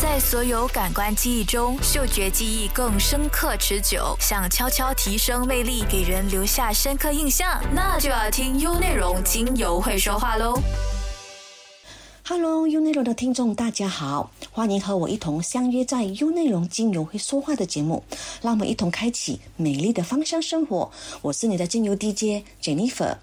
在所有感官记忆中，嗅觉记忆更深刻持久。想悄悄提升魅力，给人留下深刻印象，那就要听优内容精油会说话喽。Hello，U 内容的听众，大家好，欢迎和我一同相约在优内容精油会说话的节目，让我们一同开启美丽的芳香生活。我是你的精油 DJ Jennifer。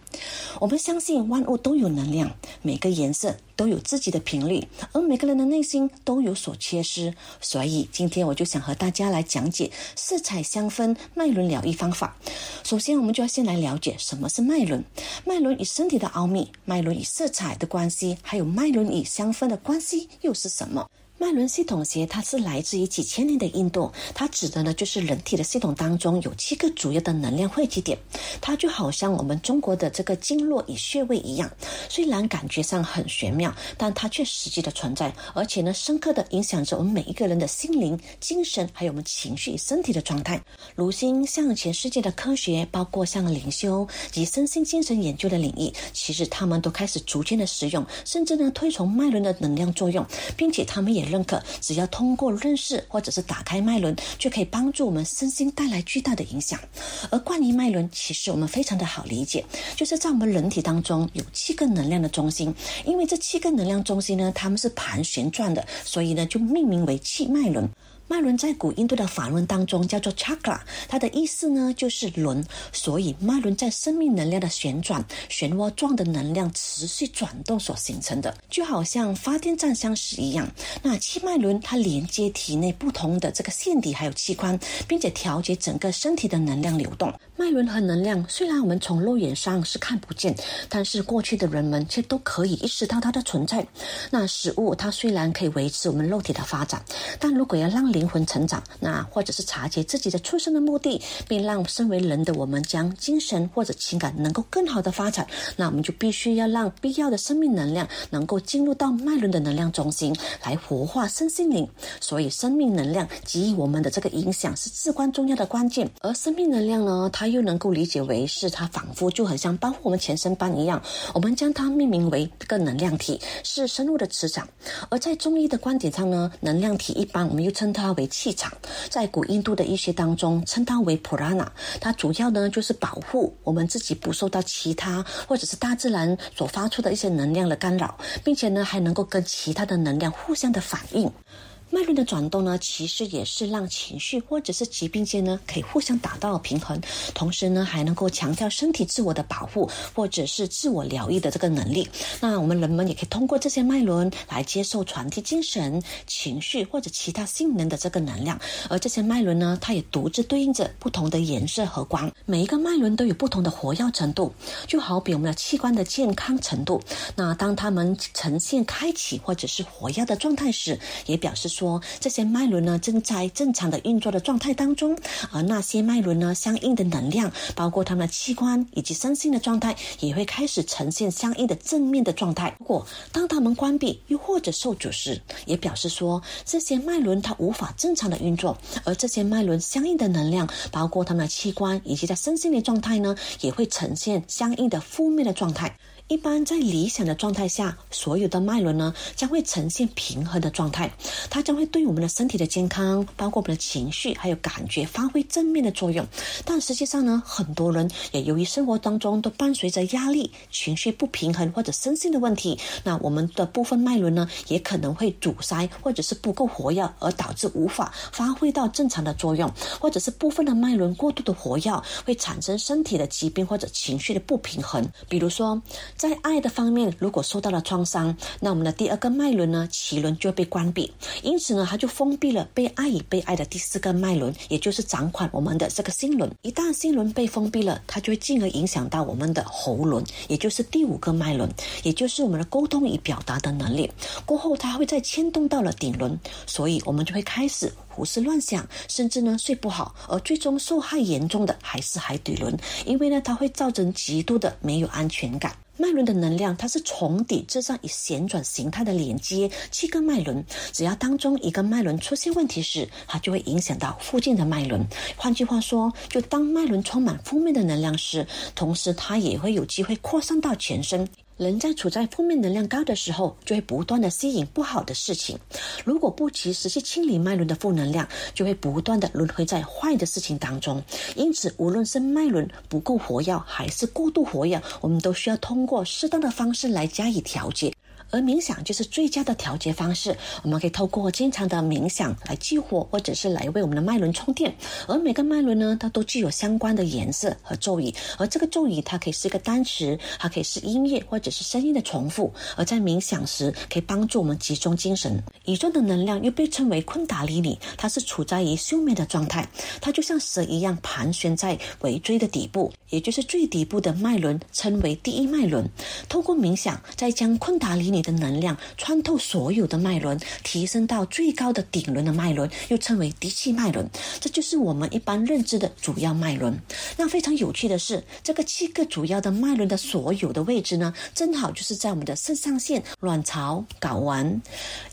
我们相信万物都有能量，每个颜色都有自己的频率，而每个人的内心都有所缺失。所以今天我就想和大家来讲解色彩香氛脉轮疗愈方法。首先，我们就要先来了解什么是脉轮。脉轮与身体的奥秘，脉轮与色彩的关系，还有脉轮与香氛的关系又是什么？脉轮系统学，它是来自于几千年的印度，它指的呢就是人体的系统当中有七个主要的能量汇集点，它就好像我们中国的这个经络与穴位一样，虽然感觉上很玄妙，但它却实际的存在，而且呢深刻的影响着我们每一个人的心灵、精神，还有我们情绪身体的状态。如今，像全世界的科学，包括像灵修及身心精神研究的领域，其实他们都开始逐渐的使用，甚至呢推崇脉轮的能量作用，并且他们也。认可，只要通过认识或者是打开脉轮，就可以帮助我们身心带来巨大的影响。而关于脉轮，其实我们非常的好理解，就是在我们人体当中有七个能量的中心，因为这七个能量中心呢，它们是盘旋转的，所以呢就命名为气脉轮。脉轮在古印度的法轮当中叫做 chakra，它的意思呢就是轮，所以脉轮在生命能量的旋转、漩涡状的能量持续转动所形成的，就好像发电站相似一样。那气脉轮它连接体内不同的这个腺体还有器官，并且调节整个身体的能量流动。脉轮和能量虽然我们从肉眼上是看不见，但是过去的人们却都可以意识到它的存在。那食物它虽然可以维持我们肉体的发展，但如果要让灵魂成长，那或者是察觉自己的出生的目的，并让身为人的我们将精神或者情感能够更好的发展，那我们就必须要让必要的生命能量能够进入到脉轮的能量中心，来活化身心灵。所以，生命能量给予我们的这个影响是至关重要的关键。而生命能量呢，它它又能够理解为是它仿佛就很像保护我们全身般一样。我们将它命名为这个能量体，是生物的磁场。而在中医的观点上呢，能量体一般我们又称它。它为气场，在古印度的医学当中称它为普拉纳，它主要呢就是保护我们自己不受到其他或者是大自然所发出的一些能量的干扰，并且呢还能够跟其他的能量互相的反应。脉轮的转动呢，其实也是让情绪或者是疾病间呢可以互相达到平衡，同时呢还能够强调身体自我的保护或者是自我疗愈的这个能力。那我们人们也可以通过这些脉轮来接受传递精神、情绪或者其他性能的这个能量。而这些脉轮呢，它也独自对应着不同的颜色和光，每一个脉轮都有不同的活跃程度，就好比我们的器官的健康程度。那当它们呈现开启或者是活跃的状态时，也表示说。说这些脉轮呢正在正常的运作的状态当中，而那些脉轮呢相应的能量，包括它们的器官以及身心的状态，也会开始呈现相应的正面的状态。如果当它们关闭又或者受阻时，也表示说这些脉轮它无法正常的运作，而这些脉轮相应的能量，包括它们的器官以及在身心的状态呢，也会呈现相应的负面的状态。一般在理想的状态下，所有的脉轮呢将会呈现平衡的状态，它将会对我们的身体的健康，包括我们的情绪还有感觉发挥正面的作用。但实际上呢，很多人也由于生活当中都伴随着压力、情绪不平衡或者身心的问题，那我们的部分脉轮呢也可能会阻塞或者是不够活跃，而导致无法发挥到正常的作用，或者是部分的脉轮过度的活跃，会产生身体的疾病或者情绪的不平衡，比如说。在爱的方面，如果受到了创伤，那我们的第二个脉轮呢，脐轮就会被关闭，因此呢，它就封闭了被爱与被爱的第四个脉轮，也就是掌管我们的这个心轮。一旦心轮被封闭了，它就会进而影响到我们的喉轮，也就是第五个脉轮，也就是我们的沟通与表达的能力。过后，它会再牵动到了顶轮，所以我们就会开始胡思乱想，甚至呢睡不好，而最终受害严重的还是海底轮，因为呢，它会造成极度的没有安全感。脉轮的能量，它是从底至上以旋转形态的连接七个脉轮。只要当中一个脉轮出现问题时，它就会影响到附近的脉轮。换句话说，就当脉轮充满负面的能量时，同时它也会有机会扩散到全身。人在处在负面能量高的时候，就会不断的吸引不好的事情。如果不及时去清理脉轮的负能量，就会不断的轮回在坏的事情当中。因此，无论是脉轮不够活跃，还是过度活跃，我们都需要通过适当的方式来加以调节。而冥想就是最佳的调节方式，我们可以透过经常的冥想来激活，或者是来为我们的脉轮充电。而每个脉轮呢，它都具有相关的颜色和咒语，而这个咒语它可以是一个单词，它可以是音乐或者是声音的重复。而在冥想时，可以帮助我们集中精神。宇宙的能量又被称为昆达里尼，它是处在于休眠的状态，它就像蛇一样盘旋在尾椎的底部，也就是最底部的脉轮，称为第一脉轮。透过冥想，再将昆达里尼。你的能量穿透所有的脉轮，提升到最高的顶轮的脉轮，又称为第七脉轮。这就是我们一般认知的主要脉轮。那非常有趣的是，这个七个主要的脉轮的所有的位置呢，正好就是在我们的肾上腺、卵巢、睾丸、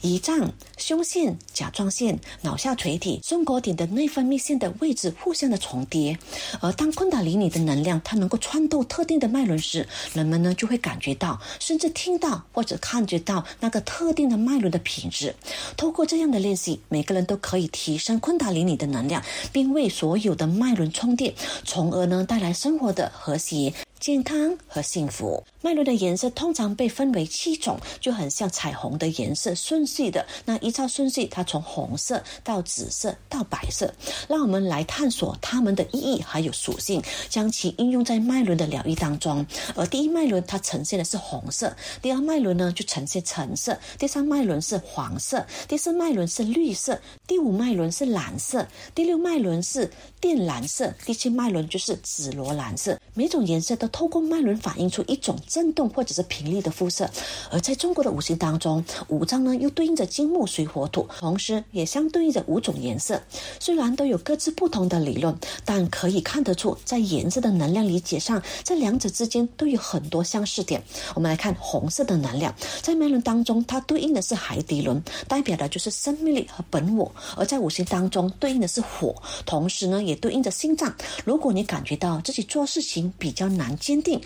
胰脏、胸腺、甲状腺、脑下垂体、松果体的内分泌腺的位置互相的重叠。而当昆达里尼的能量它能够穿透特定的脉轮时，人们呢就会感觉到，甚至听到或者看。感觉到那个特定的脉轮的品质，透过这样的练习，每个人都可以提升昆达里尼的能量，并为所有的脉轮充电，从而呢带来生活的和谐。健康和幸福。脉轮的颜色通常被分为七种，就很像彩虹的颜色，顺序的。那依照顺序，它从红色到紫色到白色。让我们来探索它们的意义还有属性，将其应用在脉轮的疗愈当中。而第一脉轮它呈现的是红色，第二脉轮呢就呈现橙色，第三脉轮是黄色，第四脉轮是绿色，第五脉轮是蓝色，第六脉轮是靛蓝色，第七脉轮就是紫罗兰色。每种颜色都透过脉轮反映出一种振动或者是频率的肤色，而在中国的五行当中，五脏呢又对应着金木水火土，同时也相对应着五种颜色。虽然都有各自不同的理论，但可以看得出，在颜色的能量理解上，这两者之间都有很多相似点。我们来看红色的能量，在脉轮当中，它对应的是海底轮，代表的就是生命力和本我；而在五行当中，对应的是火，同时呢也对应着心脏。如果你感觉到自己做事情，比较难坚定。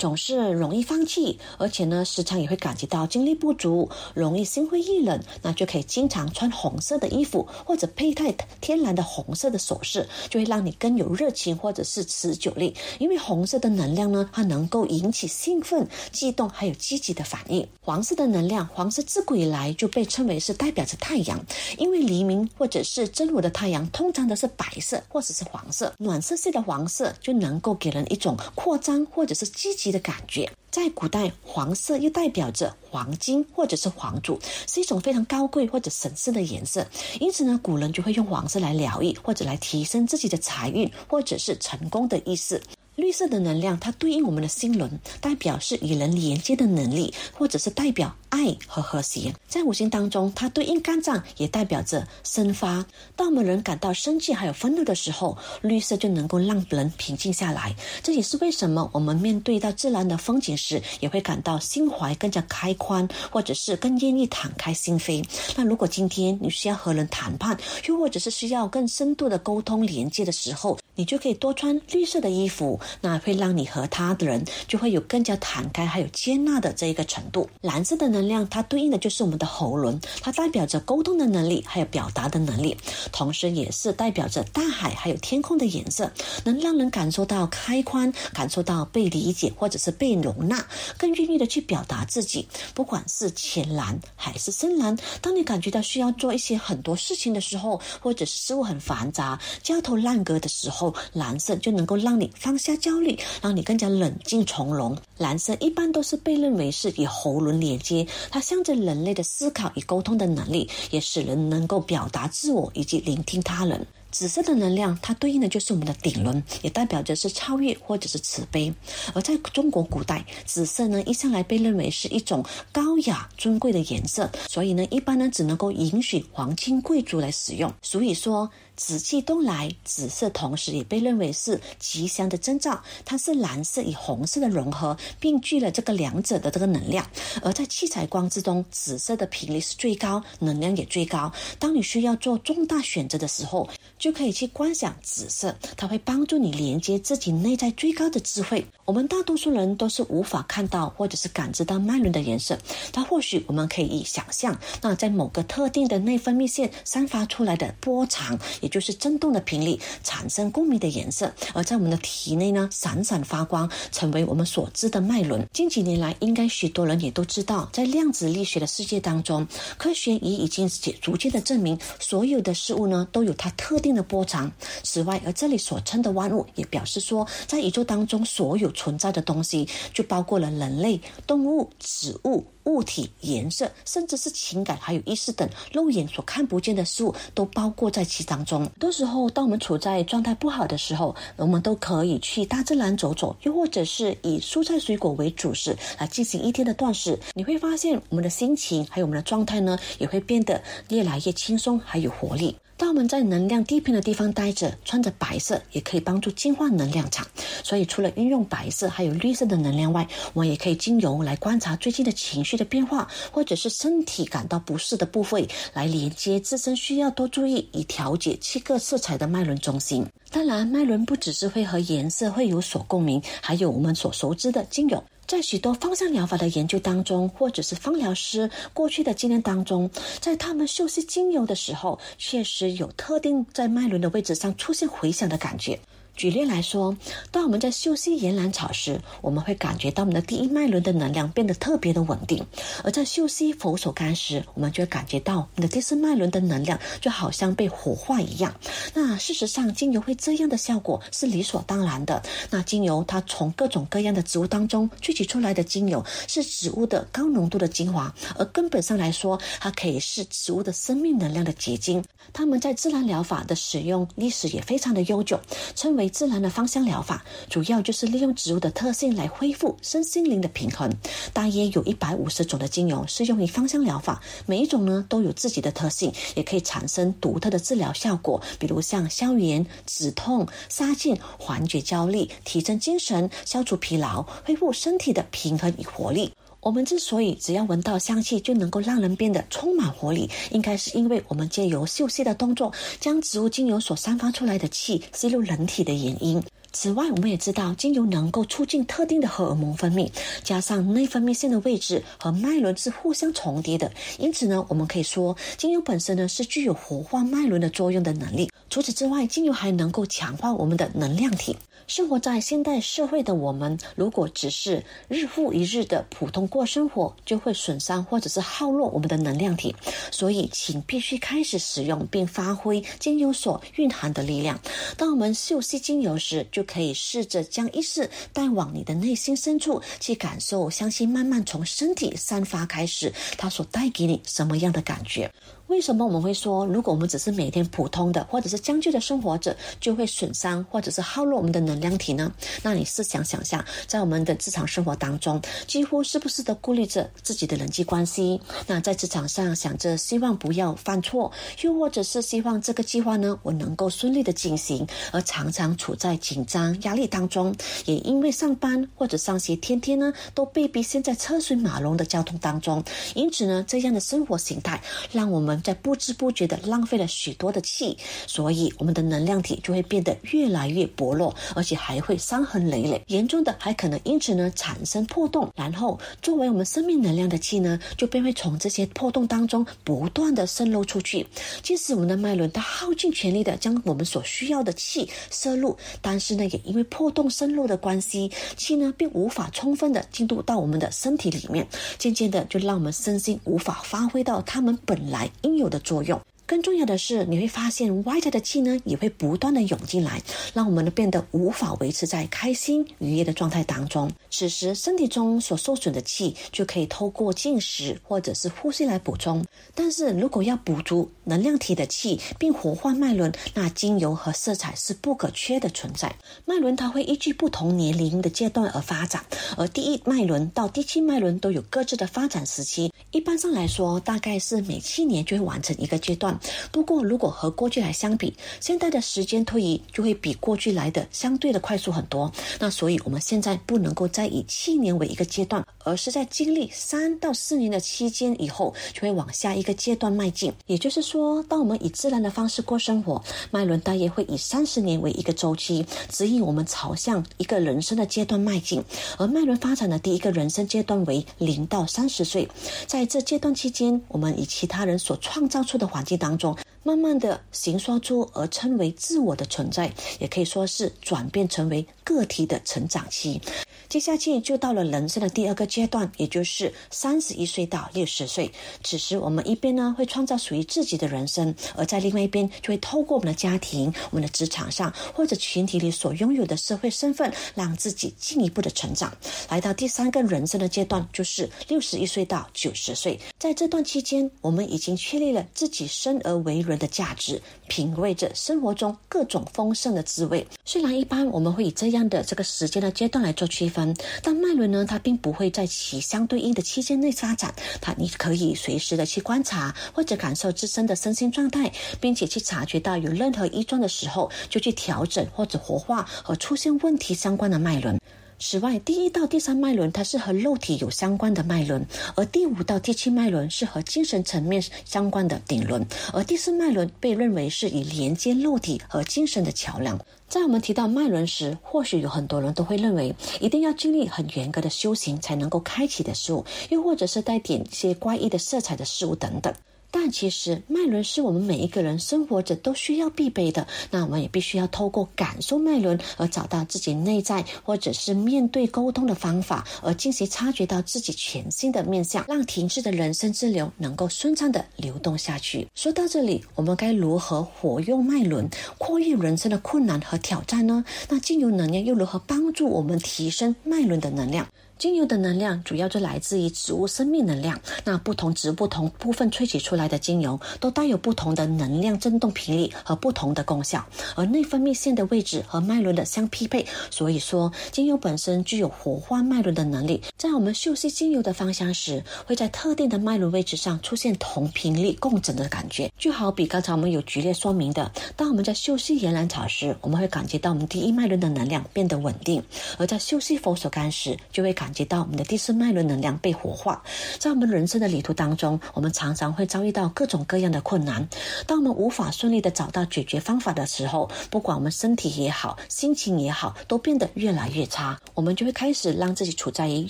总是容易放弃，而且呢，时常也会感觉到精力不足，容易心灰意冷，那就可以经常穿红色的衣服，或者佩戴天然的红色的首饰，就会让你更有热情或者是持久力。因为红色的能量呢，它能够引起兴奋、激动，还有积极的反应。黄色的能量，黄色自古以来就被称为是代表着太阳，因为黎明或者是真午的太阳通常都是白色或者是黄色，暖色系的黄色就能够给人一种扩张或者是积极。的感觉，在古代，黄色又代表着黄金或者是黄土，是一种非常高贵或者神圣的颜色。因此呢，古人就会用黄色来疗愈或者来提升自己的财运或者是成功的意思。绿色的能量，它对应我们的心轮，代表是与人连接的能力，或者是代表爱和和谐。在五行当中，它对应肝脏，也代表着生发。当我们人感到生气还有愤怒的时候，绿色就能够让人平静下来。这也是为什么我们面对到自然的风景时，也会感到心怀更加开宽，或者是更愿意敞开心扉。那如果今天你需要和人谈判，又或者是需要更深度的沟通连接的时候，你就可以多穿绿色的衣服。那会让你和他的人就会有更加坦开，还有接纳的这一个程度。蓝色的能量，它对应的就是我们的喉轮，它代表着沟通的能力，还有表达的能力，同时也是代表着大海还有天空的颜色，能让人感受到开宽，感受到被理解或者是被容纳，更愿意的去表达自己。不管是浅蓝还是深蓝，当你感觉到需要做一些很多事情的时候，或者是事物很繁杂、焦头烂额的时候，蓝色就能够让你放下。焦虑让你更加冷静从容。蓝色一般都是被认为是与喉轮连接，它象征人类的思考与沟通的能力，也使人能够表达自我以及聆听他人。紫色的能量，它对应的就是我们的顶轮，也代表着是超越或者是慈悲。而在中国古代，紫色呢一向来被认为是一种高雅尊贵的颜色，所以呢一般呢只能够允许皇亲贵族来使用。所以说。紫气东来，紫色同时也被认为是吉祥的征兆。它是蓝色与红色的融合，并具了这个两者的这个能量。而在七彩光之中，紫色的频率是最高，能量也最高。当你需要做重大选择的时候，就可以去观想紫色，它会帮助你连接自己内在最高的智慧。我们大多数人都是无法看到或者是感知到脉轮的颜色，但或许我们可以想象，那在某个特定的内分泌线散发出来的波长，也就是振动的频率，产生共鸣的颜色，而在我们的体内呢闪闪发光，成为我们所知的脉轮。近几年来，应该许多人也都知道，在量子力学的世界当中，科学也已经逐渐的证明，所有的事物呢都有它特定。的波长。此外，而这里所称的万物，也表示说，在宇宙当中所有存在的东西，就包括了人类、动物、植物、物体、颜色，甚至是情感，还有意识等肉眼所看不见的事物，都包括在其当中。很多时候，当我们处在状态不好的时候，我们都可以去大自然走走，又或者是以蔬菜水果为主食来进行一天的断食。你会发现，我们的心情还有我们的状态呢，也会变得越来越轻松，还有活力。当我们在能量低频的地方待着，穿着白色也可以帮助净化能量场。所以，除了运用白色还有绿色的能量外，我们也可以精油来观察最近的情绪的变化，或者是身体感到不适的部位，来连接自身需要多注意以调节七个色彩的脉轮中心。当然，脉轮不只是会和颜色会有所共鸣，还有我们所熟知的精油。在许多芳香疗法的研究当中，或者是芳疗师过去的经验当中，在他们嗅吸精油的时候，确实有特定在脉轮的位置上出现回响的感觉。举例来说，当我们在休息岩兰草时，我们会感觉到我们的第一脉轮的能量变得特别的稳定；而在休息佛手柑时，我们就会感觉到我们的第四脉轮的能量就好像被火化一样。那事实上，精油会这样的效果是理所当然的。那精油它从各种各样的植物当中萃取出来的精油，是植物的高浓度的精华，而根本上来说，它可以是植物的生命能量的结晶。它们在自然疗法的使用历史也非常的悠久，称为。自然的芳香疗法主要就是利用植物的特性来恢复身心灵的平衡。大约有一百五十种的精油适用于芳香疗法，每一种呢都有自己的特性，也可以产生独特的治疗效果。比如像消炎、止痛、杀菌、缓解焦虑、提升精神、消除疲劳、恢复身体的平衡与活力。我们之所以只要闻到香气就能够让人变得充满活力，应该是因为我们借由嗅吸的动作，将植物精油所散发出来的气吸入人体的原因。此外，我们也知道精油能够促进特定的荷尔蒙分泌，加上内分泌腺的位置和脉轮是互相重叠的，因此呢，我们可以说精油本身呢是具有活化脉轮的作用的能力。除此之外，精油还能够强化我们的能量体。生活在现代社会的我们，如果只是日复一日的普通过生活，就会损伤或者是耗弱我们的能量体。所以，请必须开始使用并发挥精油所蕴含的力量。当我们嗅吸精油时，就可以试着将意识带往你的内心深处，去感受香气慢慢从身体散发开始，它所带给你什么样的感觉。为什么我们会说，如果我们只是每天普通的或者是将就的生活着，就会损伤或者是耗落我们的能量体呢？那你试想想象，在我们的日常生活当中，几乎是不是都顾虑着自己的人际关系？那在职场上想着希望不要犯错，又或者是希望这个计划呢我能够顺利的进行，而常常处在紧张压力当中，也因为上班或者上学，天天呢都被逼陷在车水马龙的交通当中，因此呢这样的生活形态让我们。在不知不觉的浪费了许多的气，所以我们的能量体就会变得越来越薄弱，而且还会伤痕累累。严重的还可能因此呢产生破洞，然后作为我们生命能量的气呢，就便会从这些破洞当中不断的渗漏出去。即使我们的脉轮它耗尽全力的将我们所需要的气摄入，但是呢，也因为破洞渗漏的关系，气呢并无法充分的进入到我们的身体里面，渐渐的就让我们身心无法发挥到他们本来。应应有的作用。更重要的是，你会发现外在的气呢，也会不断的涌进来，让我们呢变得无法维持在开心愉悦的状态当中。此时，身体中所受损的气就可以透过进食或者是呼吸来补充。但是如果要补足能量体的气，并活化脉轮，那精油和色彩是不可缺的存在。脉轮它会依据不同年龄的阶段而发展，而第一脉轮到第七脉轮都有各自的发展时期。一般上来说，大概是每七年就会完成一个阶段。不过，如果和过去来相比，现在的时间推移就会比过去来的相对的快速很多。那所以，我们现在不能够再以七年为一个阶段，而是在经历三到四年的期间以后，就会往下一个阶段迈进。也就是说，当我们以自然的方式过生活，脉轮大约会以三十年为一个周期，指引我们朝向一个人生的阶段迈进。而脉轮发展的第一个人生阶段为零到三十岁，在这阶段期间，我们以其他人所创造出的环境当当中。慢慢的形塑出而称为自我的存在，也可以说是转变成为个体的成长期。接下去就到了人生的第二个阶段，也就是三十一岁到六十岁。此时我们一边呢会创造属于自己的人生，而在另外一边就会透过我们的家庭、我们的职场上或者群体里所拥有的社会身份，让自己进一步的成长。来到第三个人生的阶段，就是六十一岁到九十岁。在这段期间，我们已经确立了自己生而为人人的价值，品味着生活中各种丰盛的滋味。虽然一般我们会以这样的这个时间的阶段来做区分。但脉轮呢，它并不会在其相对应的期间内发展。它你可以随时的去观察或者感受自身的身心状态，并且去察觉到有任何异状的时候，就去调整或者活化和出现问题相关的脉轮。此外，第一到第三脉轮它是和肉体有相关的脉轮，而第五到第七脉轮是和精神层面相关的顶轮，而第四脉轮被认为是以连接肉体和精神的桥梁。在我们提到脉轮时，或许有很多人都会认为，一定要经历很严格的修行才能够开启的事物，又或者是带点一些怪异的色彩的事物等等。但其实脉轮是我们每一个人生活着都需要必备的。那我们也必须要透过感受脉轮而找到自己内在，或者是面对沟通的方法，而进行察觉到自己全新的面相，让停滞的人生之流能够顺畅的流动下去。说到这里，我们该如何活用脉轮，跨越人生的困难和挑战呢？那精油能量又如何帮助我们提升脉轮的能量？精油的能量主要就来自于植物生命能量。那不同植物不同部分萃取出来的精油，都带有不同的能量振动频率和不同的功效。而内分泌腺的位置和脉轮的相匹配，所以说精油本身具有活化脉轮的能力。在我们嗅吸精油的芳香时，会在特定的脉轮位置上出现同频率共振的感觉。就好比刚才我们有举例说明的，当我们在嗅吸岩兰草时，我们会感觉到我们第一脉轮的能量变得稳定；而在嗅吸佛手柑时，就会感感觉到我们的第四脉轮能量被活化，在我们人生的旅途当中，我们常常会遭遇到各种各样的困难。当我们无法顺利的找到解决方法的时候，不管我们身体也好，心情也好，都变得越来越差。我们就会开始让自己处在于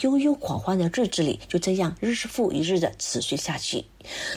悠悠狂欢的日子里，就这样日复一日的持续下去。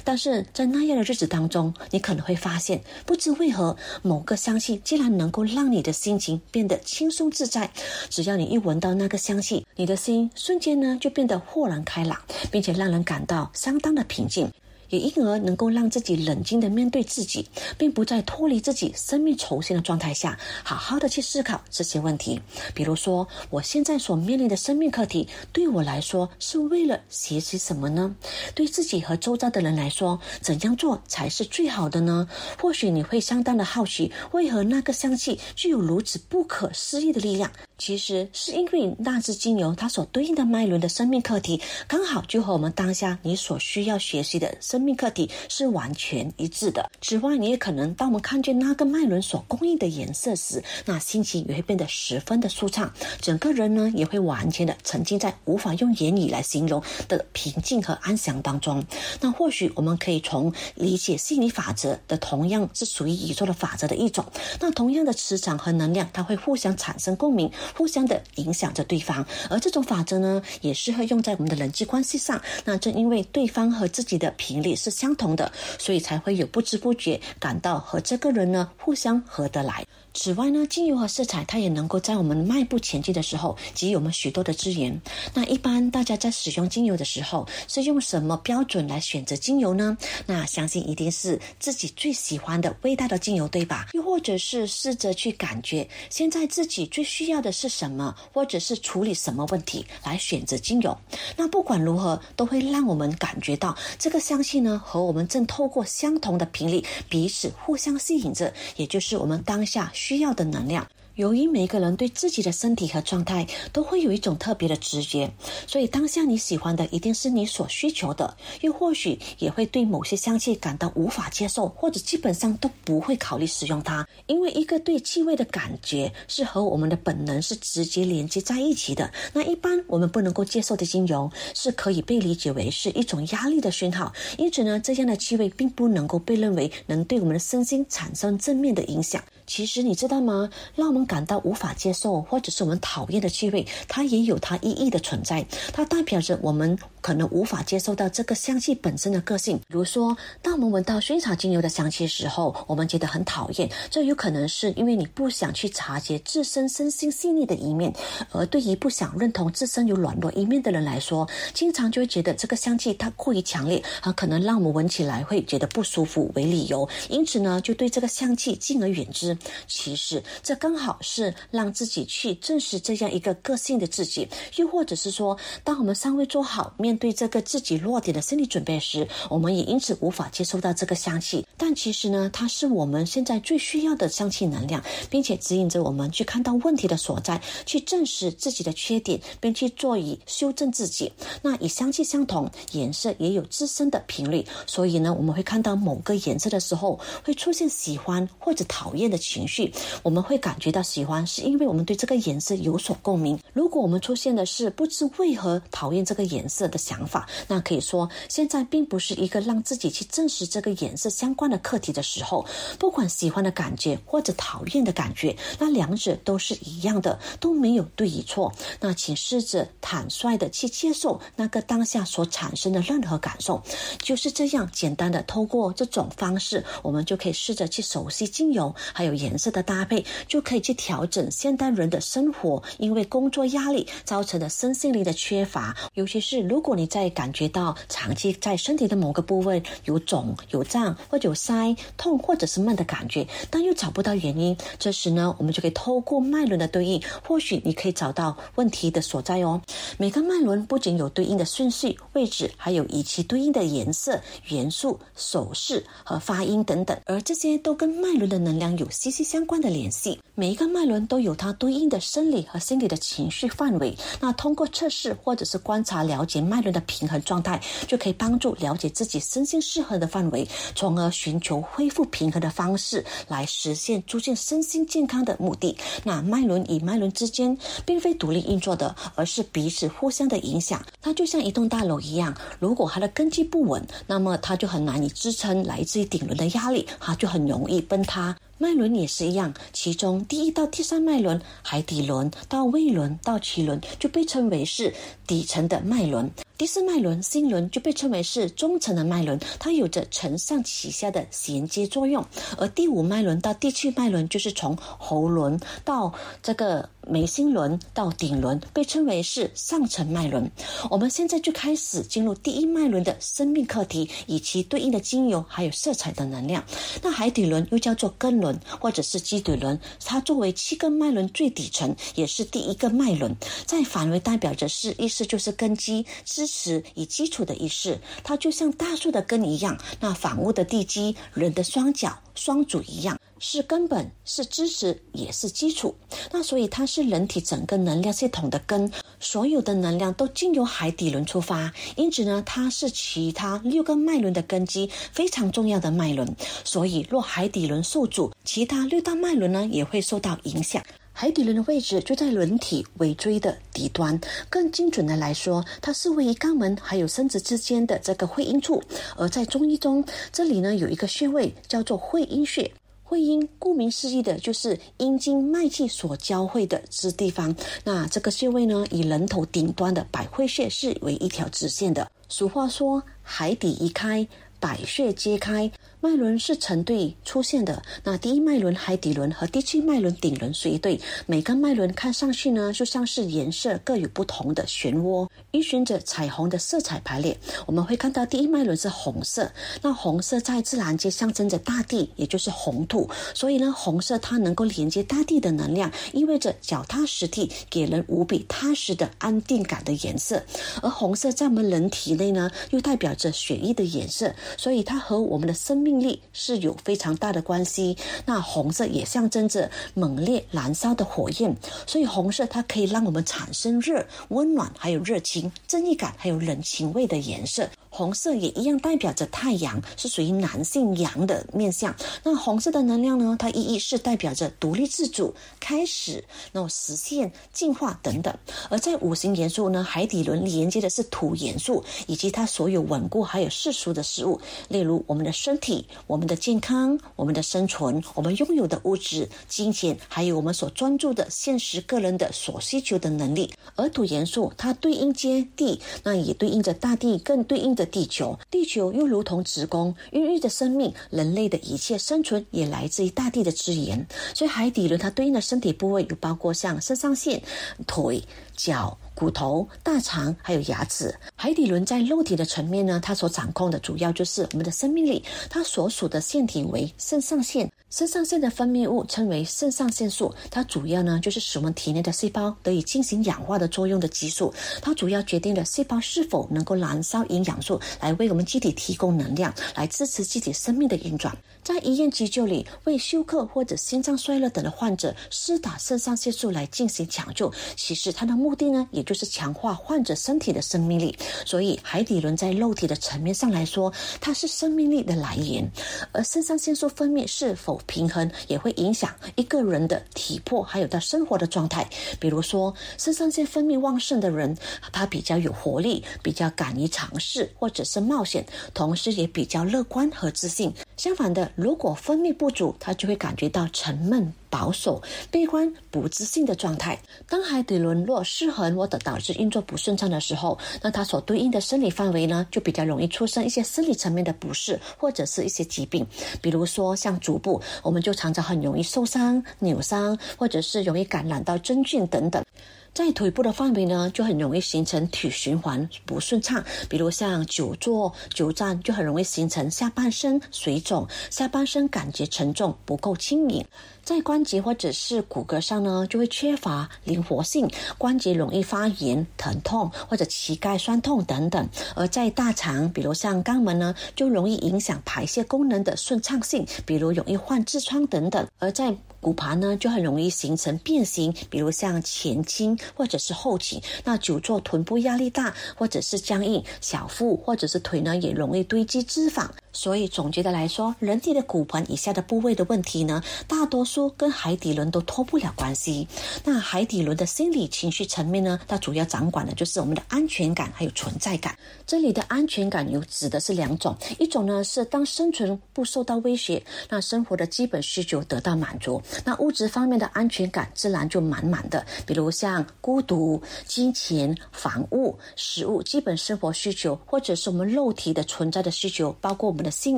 但是在那样的日子当中，你可能会发现，不知为何，某个香气竟然能够让你的心情变得轻松自在。只要你一闻到那个香气，你的心瞬间呢就变得豁然开朗，并且让人感到相当的平静。也因而能够让自己冷静的面对自己，并不在脱离自己生命重新的状态下，好好的去思考这些问题。比如说，我现在所面临的生命课题，对我来说是为了学习什么呢？对自己和周遭的人来说，怎样做才是最好的呢？或许你会相当的好奇，为何那个香气具有如此不可思议的力量？其实是因为那支精油它所对应的脉轮的生命课题，刚好就和我们当下你所需要学习的生命课题是完全一致的。此外，你也可能当我们看见那个脉轮所供应的颜色时，那心情也会变得十分的舒畅，整个人呢也会完全的沉浸在无法用言语来形容的平静和安详当中。那或许我们可以从理解心理法则的同样是属于宇宙的法则的一种。那同样的磁场和能量，它会互相产生共鸣。互相的影响着对方，而这种法则呢，也适合用在我们的人际关系上。那正因为对方和自己的频率是相同的，所以才会有不知不觉感到和这个人呢互相合得来。此外呢，精油和色彩它也能够在我们迈步前进的时候给予我们许多的资源。那一般大家在使用精油的时候，是用什么标准来选择精油呢？那相信一定是自己最喜欢的味道的精油，对吧？又或者是试着去感觉现在自己最需要的是什么，或者是处理什么问题来选择精油。那不管如何，都会让我们感觉到这个香气呢和我们正透过相同的频率彼此互相吸引着，也就是我们当下。需要的能量。由于每个人对自己的身体和状态都会有一种特别的直觉，所以当下你喜欢的一定是你所需求的，又或许也会对某些香气感到无法接受，或者基本上都不会考虑使用它。因为一个对气味的感觉是和我们的本能是直接连接在一起的。那一般我们不能够接受的精油，是可以被理解为是一种压力的讯号，因此呢，这样的气味并不能够被认为能对我们的身心产生正面的影响。其实你知道吗？让我们感到无法接受，或者是我们讨厌的气味，它也有它意义的存在。它代表着我们可能无法接受到这个香气本身的个性。比如说，当我们闻到薰衣草精油的香气时候，我们觉得很讨厌。这有可能是因为你不想去察觉自身身心细腻的一面。而对于不想认同自身有软弱一面的人来说，经常就会觉得这个香气它过于强烈，很，可能让我们闻起来会觉得不舒服为理由，因此呢，就对这个香气敬而远之。其实，这刚好是让自己去正视这样一个个性的自己，又或者是说，当我们尚未做好面对这个自己弱点的心理准备时，我们也因此无法接受到这个香气。但其实呢，它是我们现在最需要的香气能量，并且指引着我们去看到问题的所在，去正视自己的缺点，并去做以修正自己。那与香气相同，颜色也有自身的频率，所以呢，我们会看到某个颜色的时候，会出现喜欢或者讨厌的情绪。我们会感觉到喜欢，是因为我们对这个颜色有所共鸣。如果我们出现的是不知为何讨厌这个颜色的想法，那可以说现在并不是一个让自己去证实这个颜色相关的课题的时候。不管喜欢的感觉或者讨厌的感觉，那两者都是一样的，都没有对与错。那请试着坦率的去接受那个当下所产生的任何感受，就是这样简单的。透过这种方式，我们就可以试着去熟悉精油还有颜色的搭配，就可以去调整现代人的生活，因为工作压力造成的身心灵的缺乏。尤其是如果你在感觉到长期在身体的某个部位有肿、有胀或者有塞、痛或者是闷的感觉，但又找不到原因，这时呢，我们就可以透过脉轮的对应，或许你可以找到问题的所在哦。每个脉轮不仅有对应的顺序、位置，还有以其对应的颜色、元素、手势和发音等等，而这些都跟脉轮的能量有息息相关的联系。每一个脉轮都有它对应的生理和心理的情绪范围。那通过测试或者是观察了解脉轮的平衡状态，就可以帮助了解自己身心适合的范围，从而寻求恢复平衡的方式，来实现促进身心健康的目的。那脉轮与脉轮之间并非独立运作的，而是彼此互相的影响。它就像一栋大楼一样，如果它的根基不稳，那么它就很难以支撑来自于顶轮的压力，它就很容易崩塌。脉轮也是一样，其中第一到第三脉轮、海底轮到胃轮到脐轮就被称为是底层的脉轮。第四脉轮心轮就被称为是中层的脉轮，它有着承上启下的衔接作用。而第五脉轮到第七脉轮就是从喉轮到这个眉心轮到顶轮，被称为是上层脉轮。我们现在就开始进入第一脉轮的生命课题以及对应的精油还有色彩的能量。那海底轮又叫做根轮或者是基底轮，它作为七根脉轮最底层，也是第一个脉轮，在反为代表着是意思就是根基。支持以基础的意识，它就像大树的根一样，那房屋的地基，人的双脚双足一样，是根本，是支持，也是基础。那所以它是人体整个能量系统的根，所有的能量都经由海底轮出发，因此呢，它是其他六个脉轮的根基，非常重要的脉轮。所以若海底轮受阻，其他六大脉轮呢也会受到影响。海底轮的位置就在人体尾椎的底端，更精准的来说，它是位于肛门还有生殖之间的这个会阴处。而在中医中，这里呢有一个穴位叫做会阴穴。会阴顾名思义的就是阴经脉气所交汇的之地方。那这个穴位呢，以人头顶端的百会穴是为一条直线的。俗话说，海底一开，百穴皆开。脉轮是成对出现的，那第一脉轮海底轮和第七脉轮顶轮是一对。每个脉轮看上去呢，就像是颜色各有不同的漩涡，依循着彩虹的色彩排列。我们会看到第一脉轮是红色，那红色在自然界象征着大地，也就是红土。所以呢，红色它能够连接大地的能量，意味着脚踏实地，给人无比踏实的安定感的颜色。而红色在我们人体内呢，又代表着血液的颜色，所以它和我们的生命。力是有非常大的关系。那红色也象征着猛烈燃烧的火焰，所以红色它可以让我们产生热、温暖，还有热情、正义感，还有人情味的颜色。红色也一样代表着太阳，是属于男性阳的面相。那红色的能量呢？它意义是代表着独立自主、开始、那种实现、进化等等。而在五行元素呢，海底轮连接的是土元素，以及它所有稳固还有世俗的事物，例如我们的身体、我们的健康、我们的生存、我们拥有的物质、金钱，还有我们所专注的现实个人的所需求的能力。而土元素它对应接地，那也对应着大地，更对应着地球，地球又如同子宫，孕育着生命。人类的一切生存也来自于大地的资源。所以海底轮它对应的身体部位有包括像肾上腺、腿、脚。骨头、大肠还有牙齿，海底轮在肉体的层面呢，它所掌控的主要就是我们的生命力。它所属的腺体为肾上腺，肾上腺的分泌物称为肾上腺素。它主要呢就是使我们体内的细胞得以进行氧化的作用的激素。它主要决定了细胞是否能够燃烧营养素来为我们机体提供能量，来支持机体生命的运转。在医院急救里，为休克或者心脏衰弱等的患者施打肾上腺素来进行抢救，其实它的目的呢，也就是强化患者身体的生命力。所以，海底轮在肉体的层面上来说，它是生命力的来源。而肾上腺素分泌是否平衡，也会影响一个人的体魄，还有他生活的状态。比如说，肾上腺分泌旺盛的人，他比较有活力，比较敢于尝试或者是冒险，同时也比较乐观和自信。相反的，如果分泌不足，他就会感觉到沉闷、保守、悲观、不自信的状态。当海底轮落失衡或者导致运作不顺畅的时候，那它所对应的生理范围呢，就比较容易出生一些生理层面的不适，或者是一些疾病。比如说像足部，我们就常常很容易受伤、扭伤，或者是容易感染到真菌等等。在腿部的范围呢，就很容易形成体循环不顺畅，比如像久坐久站，就很容易形成下半身水肿，下半身感觉沉重不够轻盈。在关节或者是骨骼上呢，就会缺乏灵活性，关节容易发炎、疼痛或者膝盖酸痛等等。而在大肠，比如像肛门呢，就容易影响排泄功能的顺畅性，比如容易患痔疮等等。而在骨盘呢，就很容易形成变形，比如像前倾或者是后倾。那久坐，臀部压力大或者是僵硬，小腹或者是腿呢，也容易堆积脂肪。所以总结的来说，人体的骨盆以下的部位的问题呢，大多数跟海底轮都脱不了关系。那海底轮的心理情绪层面呢，它主要掌管的就是我们的安全感还有存在感。这里的安全感有指的是两种，一种呢是当生存不受到威胁，那生活的基本需求得到满足，那物质方面的安全感自然就满满的。比如像孤独、金钱、房屋、食物、基本生活需求，或者是我们肉体的存在的需求，包括我们。的心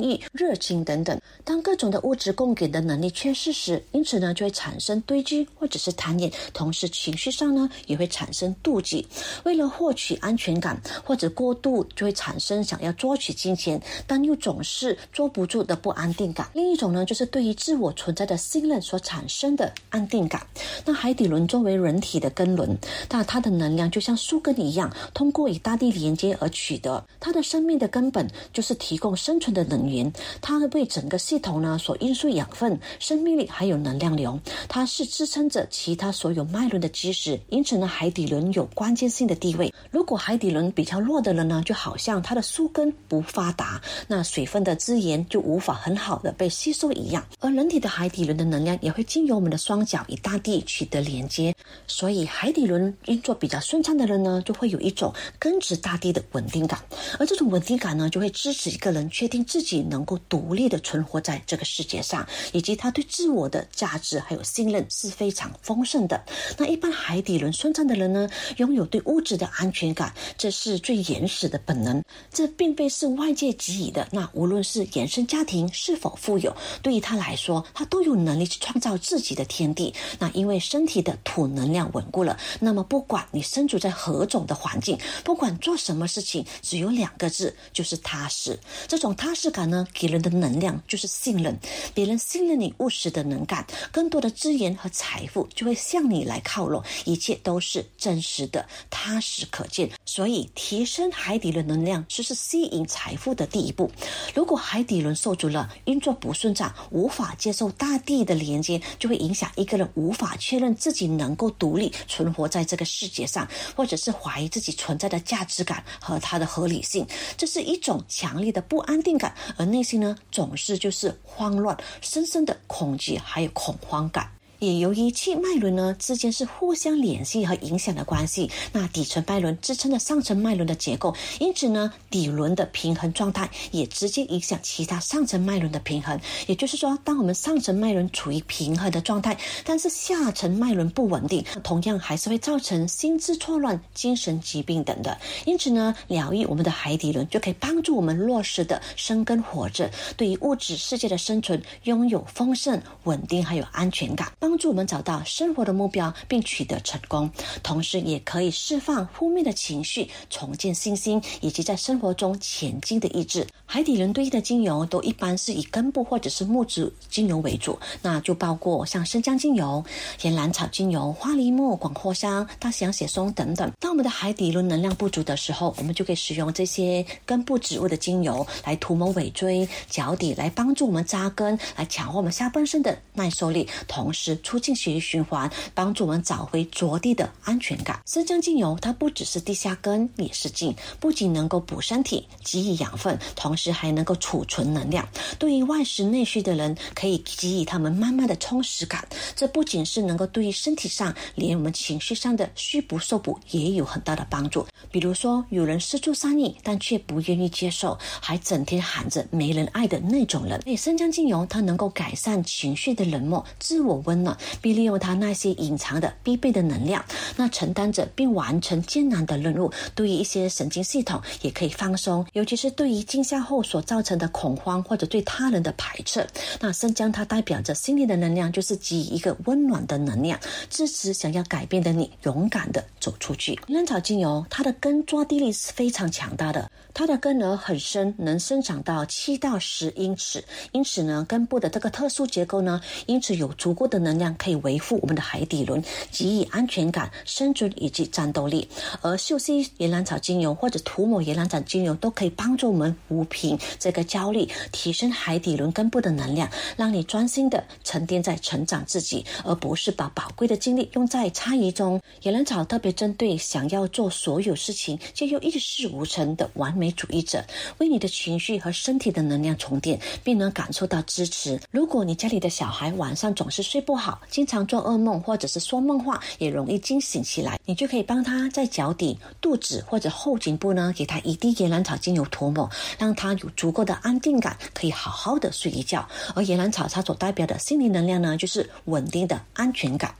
意、热情等等，当各种的物质供给的能力缺失时，因此呢就会产生堆积或者是贪念，同时情绪上呢也会产生妒忌。为了获取安全感或者过度，就会产生想要捉取金钱，但又总是捉不住的不安定感。另一种呢就是对于自我存在的信任所产生的安定感。那海底轮作为人体的根轮，那它的能量就像树根一样，通过与大地连接而取得。它的生命的根本就是提供生存。的能源，它为整个系统呢所运输养分、生命力还有能量流，它是支撑着其他所有脉轮的基石。因此呢，海底轮有关键性的地位。如果海底轮比较弱的人呢，就好像它的树根不发达，那水分的资源就无法很好的被吸收一样。而人体的海底轮的能量也会经由我们的双脚与大地取得连接，所以海底轮运作比较顺畅的人呢，就会有一种根植大地的稳定感。而这种稳定感呢，就会支持一个人确定。自己能够独立的存活在这个世界上，以及他对自我的价值还有信任是非常丰盛的。那一般海底轮顺畅的人呢，拥有对物质的安全感，这是最原始的本能，这并非是外界给予的。那无论是原生家庭是否富有，对于他来说，他都有能力去创造自己的天地。那因为身体的土能量稳固了，那么不管你身处在何种的环境，不管做什么事情，只有两个字，就是踏实。这种踏。质感呢，给人的能量就是信任，别人信任你务实的能干，更多的资源和财富就会向你来靠拢，一切都是真实的、踏实可见。所以，提升海底轮能量就是吸引财富的第一步。如果海底轮受阻了，运作不顺畅，无法接受大地的连接，就会影响一个人无法确认自己能够独立存活在这个世界上，或者是怀疑自己存在的价值感和它的合理性。这是一种强烈的不安定感，而内心呢，总是就是慌乱、深深的恐惧，还有恐慌感。也由于气脉轮呢之间是互相联系和影响的关系，那底层脉轮支撑着上层脉轮的结构，因此呢底轮的平衡状态也直接影响其他上层脉轮的平衡。也就是说，当我们上层脉轮处于平衡的状态，但是下层脉轮不稳定，同样还是会造成心智错乱、精神疾病等的。因此呢，疗愈我们的海底轮就可以帮助我们落实的生根活着，对于物质世界的生存拥有丰盛、稳定还有安全感。帮助我们找到生活的目标并取得成功，同时也可以释放负面的情绪，重建信心，以及在生活中前进的意志。海底轮对应的精油都一般是以根部或者是木质精油为主，那就包括像生姜精油、岩兰草精油、花梨木、广藿香、大西洋雪松等等。当我们的海底轮能量不足的时候，我们就可以使用这些根部植物的精油来涂抹尾椎、脚底，来帮助我们扎根，来强化我们下半身的耐受力，同时。促进血液循环，帮助我们找回着地的安全感。生姜精油它不只是地下根，也是茎，不仅能够补身体、给予养分，同时还能够储存能量。对于外食内需的人，可以给予他们慢慢的充实感。这不仅是能够对于身体上，连我们情绪上的虚不受补也有很大的帮助。比如说，有人四处善意，但却不愿意接受，还整天喊着没人爱的那种人。诶，生姜精油它能够改善情绪的冷漠、自我温。并利用它那些隐藏的必备的能量，那承担着并完成艰难的任务。对于一些神经系统也可以放松，尤其是对于惊吓后所造成的恐慌或者对他人的排斥。那生姜它代表着心灵的能量，就是给予一个温暖的能量，支持想要改变的你勇敢的走出去。嫩草精油它的根抓地力是非常强大的，它的根呢很深，能生长到七到十英尺，因此呢根部的这个特殊结构呢，因此有足够的能。量可以维护我们的海底轮，给予安全感、生存以及战斗力。而秀西野兰草精油或者涂抹野兰草精油都可以帮助我们抚平这个焦虑，提升海底轮根部的能量，让你专心的沉淀在成长自己，而不是把宝贵的精力用在猜疑中。野兰草特别针对想要做所有事情却又一事无成的完美主义者，为你的情绪和身体的能量充电，并能感受到支持。如果你家里的小孩晚上总是睡不好，经常做噩梦或者是说梦话，也容易惊醒起来。你就可以帮他在脚底、肚子或者后颈部呢，给他一滴野兰草精油涂抹，让他有足够的安定感，可以好好的睡一觉。而野兰草它所代表的心灵能量呢，就是稳定的安全感。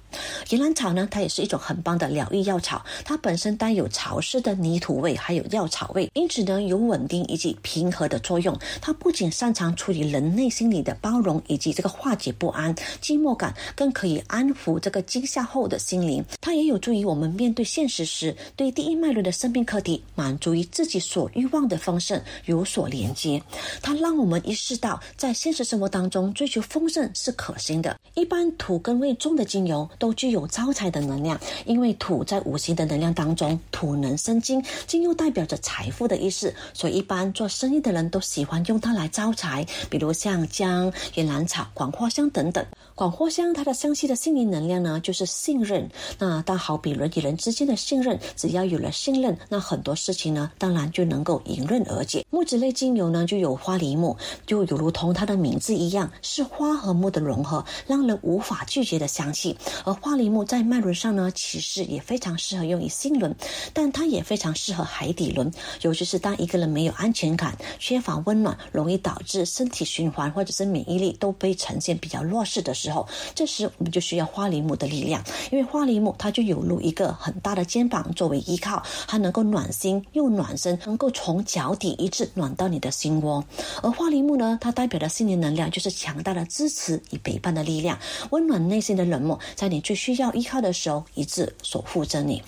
野兰草呢，它也是一种很棒的疗愈药草，它本身带有潮湿的泥土味，还有药草味，因此呢，有稳定以及平和的作用。它不仅擅长处理人内心里的包容以及这个化解不安、寂寞感，更可以安抚这个惊吓后的心灵。它也有助于我们面对现实时，对第一脉轮的生命课题，满足于自己所欲望的丰盛有所连接。它让我们意识到，在现实生活当中追求丰盛是可行的。一般土根味重的精油都。都具有招财的能量，因为土在五行的能量当中，土能生金，金又代表着财富的意思，所以一般做生意的人都喜欢用它来招财。比如像姜、岩兰草、广藿香等等。广藿香它的香气的心灵能量呢，就是信任。那当好比人与人之间的信任，只要有了信任，那很多事情呢，当然就能够迎刃而解。木质类精油呢，就有花梨木，就有如同它的名字一样，是花和木的融合，让人无法拒绝的香气。而花梨木在脉轮上呢，其实也非常适合用于心轮，但它也非常适合海底轮。尤其是当一个人没有安全感、缺乏温暖，容易导致身体循环或者是免疫力都被呈现比较弱势的时候，这时我们就需要花梨木的力量。因为花梨木它就有如一个很大的肩膀作为依靠，它能够暖心又暖身，能够从脚底一直暖到你的心窝。而花梨木呢，它代表的心灵能量就是强大的支持与陪伴的力量，温暖内心的冷漠，在你。你最需要依靠的时候，一直守护着你。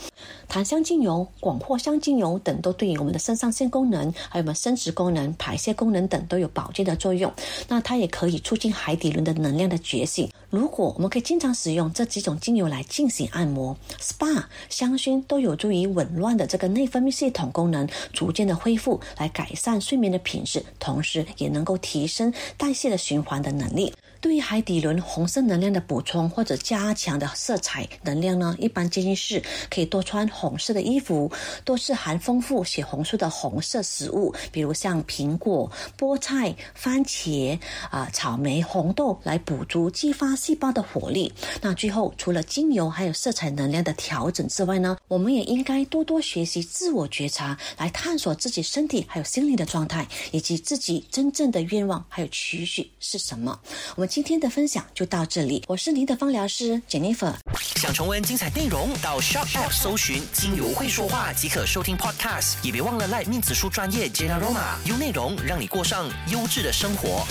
檀香精油、广藿香精油等都对于我们的肾上腺功能、还有我们生殖功能、排泄功能等都有保健的作用。那它也可以促进海底轮的能量的觉醒。如果我们可以经常使用这几种精油来进行按摩、SPA、香薰，都有助于紊乱的这个内分泌系统功能逐渐的恢复，来改善睡眠的品质，同时也能够提升代谢的循环的能力。对于海底轮红色能量的补充或者加强的色彩能量呢，一般建议是可以多穿红色的衣服，多吃含丰富血红素的红色食物，比如像苹果、菠菜、番茄啊、草莓、红豆，来补足激发细胞的活力。那最后，除了精油还有色彩能量的调整之外呢，我们也应该多多学习自我觉察，来探索自己身体还有心理的状态，以及自己真正的愿望还有期许是什么。我们今天的分享就到这里，我是您的芳疗师 Jennifer。想重温精彩内容，到 Shop App 搜寻“精油会说话”即可收听 Podcast。也别忘了赖面子书专业 Jenna Roma，用内容让你过上优质的生活。